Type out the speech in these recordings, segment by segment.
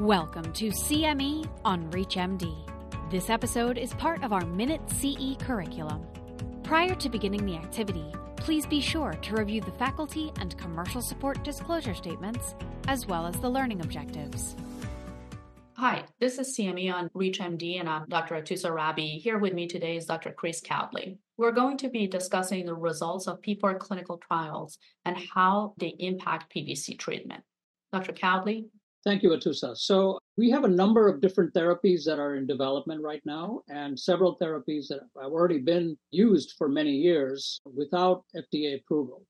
Welcome to CME on ReachMD. This episode is part of our Minute CE curriculum. Prior to beginning the activity, please be sure to review the faculty and commercial support disclosure statements, as well as the learning objectives. Hi, this is CME on ReachMD, and I'm Dr. Atoosa Rabiee. Here with me today is Dr. Kris Kowdley. We're going to be discussing the results of PPAR clinical trials and how they impact PBC treatment. Dr. Kowdley, Thank you, Atoosa. So we have a number of different therapies that are in development right now, and several therapies that have already been used for many years without FDA approval.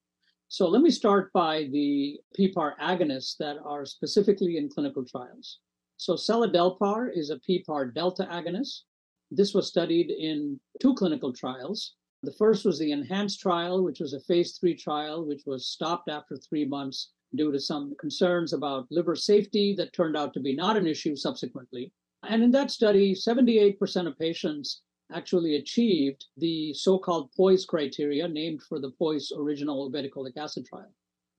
So let me start by the PPAR agonists that are specifically in clinical trials. So seladelpar is a PPAR delta agonist. This was studied in two clinical trials. The first was the enhanced trial, which was a phase three trial, which was stopped after three months due to some concerns about liver safety that turned out to be not an issue subsequently. And in that study, 78% of patients actually achieved the so called POISE criteria, named for the POISE original obeticholic acid trial.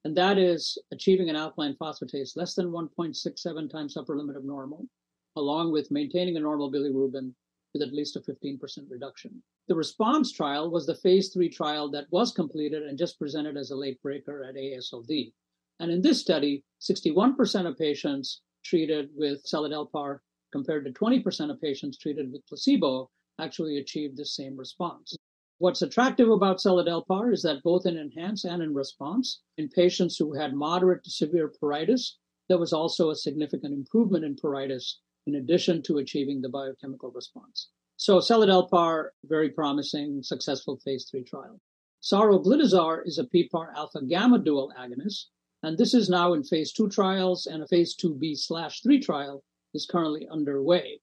And that is achieving an alkaline phosphatase less than 1.67 times upper limit of normal, along with maintaining a normal bilirubin with at least a 15% reduction. The response trial was the phase three trial that was completed and just presented as a late breaker at AASLD. And in this study, 61% of patients treated with seladelpar compared to 20% of patients treated with placebo actually achieved the same response. What's attractive about seladelpar is that both in enhance and in response, in patients who had moderate to severe pruritus, there was also a significant improvement in pruritus in addition to achieving the biochemical response. So seladelpar, very promising, successful phase three trial. Saroglitazar is a PPAR alpha gamma dual agonist and this is now in phase two trials, and a phase 2b slash 3 trial is currently underway.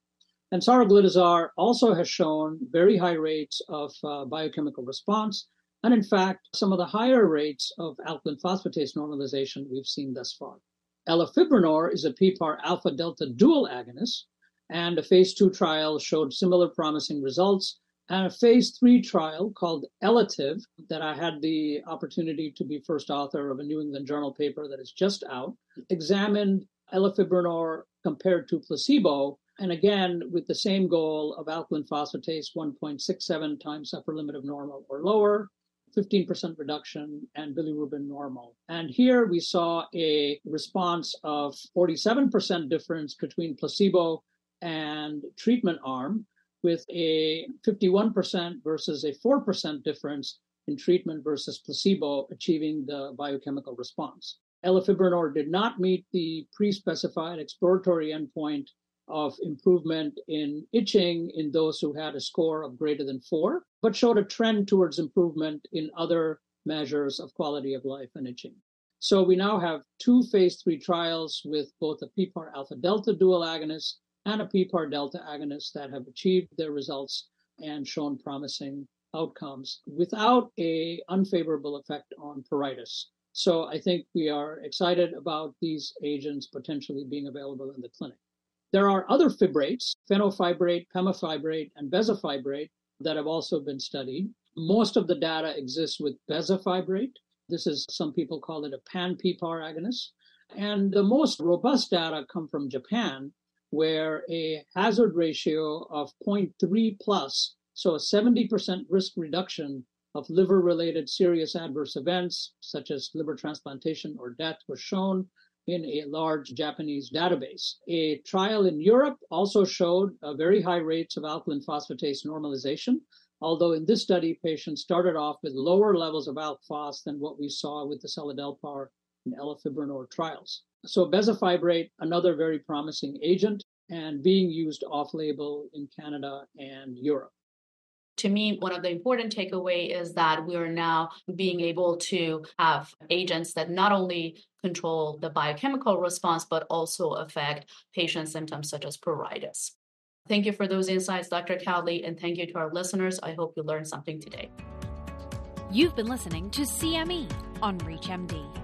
And saroglitazar also has shown very high rates of uh, biochemical response, and in fact, some of the higher rates of alkaline phosphatase normalization we've seen thus far. Elafibranor is a PPAR alpha delta dual agonist, and a phase two trial showed similar promising results a phase three trial called Elative that I had the opportunity to be first author of a New England Journal paper that is just out, examined elafibranor compared to placebo, and again with the same goal of alkaline phosphatase 1.67 times upper limit of normal or lower, 15% reduction, and bilirubin normal. And here we saw a response of 47% difference between placebo and treatment arm with a 51% versus a 4% difference in treatment versus placebo achieving the biochemical response. Elafibranor did not meet the pre-specified exploratory endpoint of improvement in itching in those who had a score of greater than four, but showed a trend towards improvement in other measures of quality of life and itching. So we now have two phase three trials with both a PPAR alpha delta dual agonist and a PPAR delta agonist that have achieved their results and shown promising outcomes without a unfavorable effect on pruritus. So I think we are excited about these agents potentially being available in the clinic. There are other fibrates, fenofibrate, pemafibrate, and bezafibrate that have also been studied. Most of the data exists with bezafibrate. This is some people call it a pan PPAR agonist. And the most robust data come from Japan, where a hazard ratio of 0.3 plus, so a 70% risk reduction of liver related serious adverse events, such as liver transplantation or death, was shown in a large Japanese database. A trial in Europe also showed uh, very high rates of alkaline phosphatase normalization, although in this study, patients started off with lower levels of alk phos than what we saw with the seladelpar and elafibranor trials. So bezafibrate, another very promising agent, and being used off-label in Canada and Europe. To me, one of the important takeaway is that we are now being able to have agents that not only control the biochemical response, but also affect patient symptoms such as pruritus. Thank you for those insights, Dr. Kowdley, and thank you to our listeners. I hope you learned something today. You've been listening to CME on ReachMD.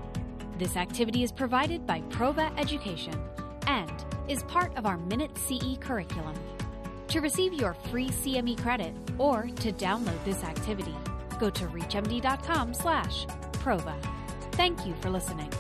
This activity is provided by Prova Education and is part of our Minute CE curriculum. To receive your free CME credit or to download this activity, go to reachmd.com slash prova. Thank you for listening.